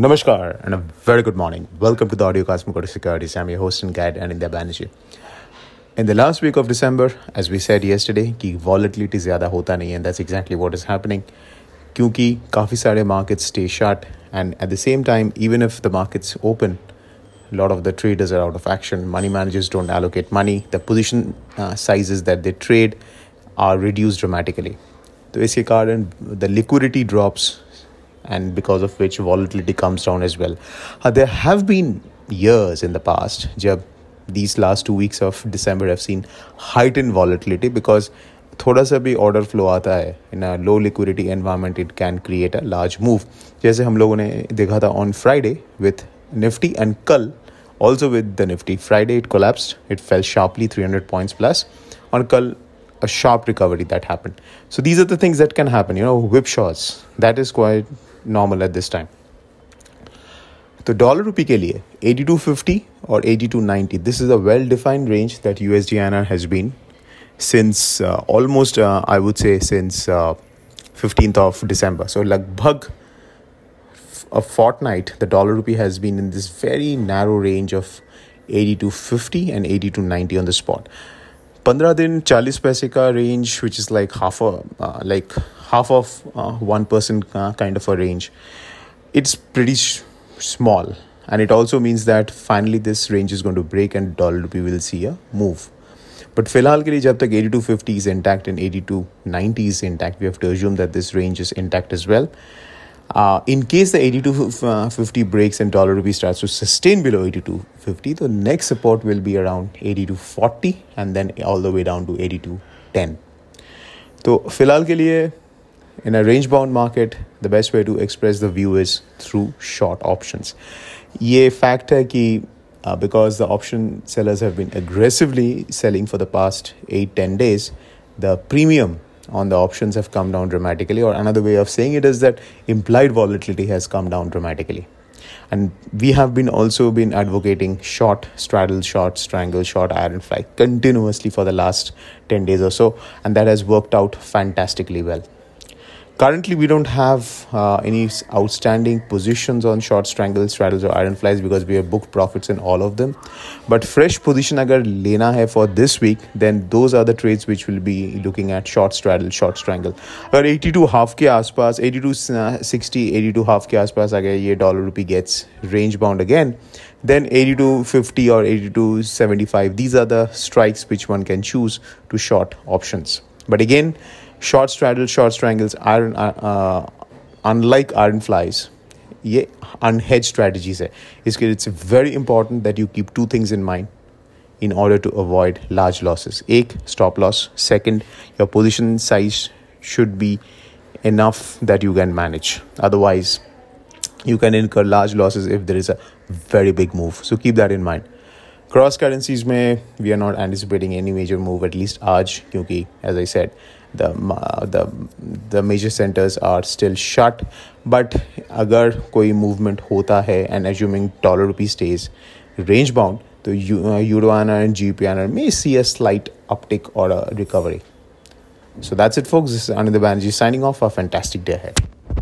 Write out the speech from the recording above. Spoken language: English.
Namaskar and a very good morning. Welcome to the Audiocast of Securities. I'm your host and guide Anindya Banerjee. In the last week of December, as we said yesterday, कि volatility ज़्यादा hota nahi, and that's exactly what is happening. क्योंकि काफ़ी सारे markets stay shut and at the same time, even if the markets open, a lot of the traders are out of action. Money managers don't allocate money. The position uh, sizes that they trade are reduced dramatically. तो card, and the liquidity drops and because of which volatility comes down as well. Uh, there have been years in the past, jab these last two weeks of December have seen heightened volatility because थोड़ा सा भी order flow आता है in a low liquidity environment it can create a large move जैसे हम लोगों ने देखा था on Friday with Nifty and कल also with the nifty friday it collapsed it fell sharply 300 points plus on kal a sharp recovery that happened so these are the things that can happen you know whipshaws that is quite normal at this time तो dollar rupee के लिए 8250 और 8290 this is a well defined range that USD INR has been since uh, almost uh, I would say since uh, 15th of December so लगभग a fortnight the dollar rupee has been in this very narrow range of 80 to 50 and 80 to 90 on the spot 15 दिन 40 पैसे का range which is like half a uh, like half of uh, one person uh, kind of a range it's pretty sh- small and it also means that finally this range is going to break and dollar rupee will see a move but फिलहाल के लिए जब तक 8250 is intact and 8290 is intact we have to assume that this range is intact as well uh, in case the 8250 breaks and dollar rupee starts to sustain below 8250, the next support will be around 8240 and then all the way down to 8210. So, फिलहाल के लिए in a range bound market, the best way to express the view is through short options. ये fact है कि uh, because the option sellers have been aggressively selling for the past 8 10 days, the premium on the options have come down dramatically, or another way of saying it is that implied volatility has come down dramatically. And we have been also been advocating short straddle, short strangle, short iron fly continuously for the last 10 days or so, and that has worked out fantastically well. Currently, we don't have uh, any outstanding positions on short strangles, straddles, or iron flies because we have booked profits in all of them. But fresh position agar lena hai for this week, then those are the trades which will be looking at short straddle, short strangle. अगर 82 half के आसपास 82 60 82 half के आसपास अगर ये dollar rupee gets range bound again, then 82 50 or 82 75 these are the strikes which one can choose to short options. But again short straddles, short strangles, iron, uh, unlike iron flies, ये unhedged strategies है इसके it's very important that you keep two things in mind in order to avoid large losses. एक stop loss. Second, your position size should be enough that you can manage. Otherwise, you can incur large losses if there is a very big move. So keep that in mind. Cross currencies में we are not anticipating any major move at least आज क्योंकि as I said the the the major centers are still shut. But agar koi movement होता है and assuming dollar rupee stays range bound the uh, euro and GBP may see a slight uptick or a recovery. So that's it folks. This is Anindya Banerjee signing off. A fantastic day ahead.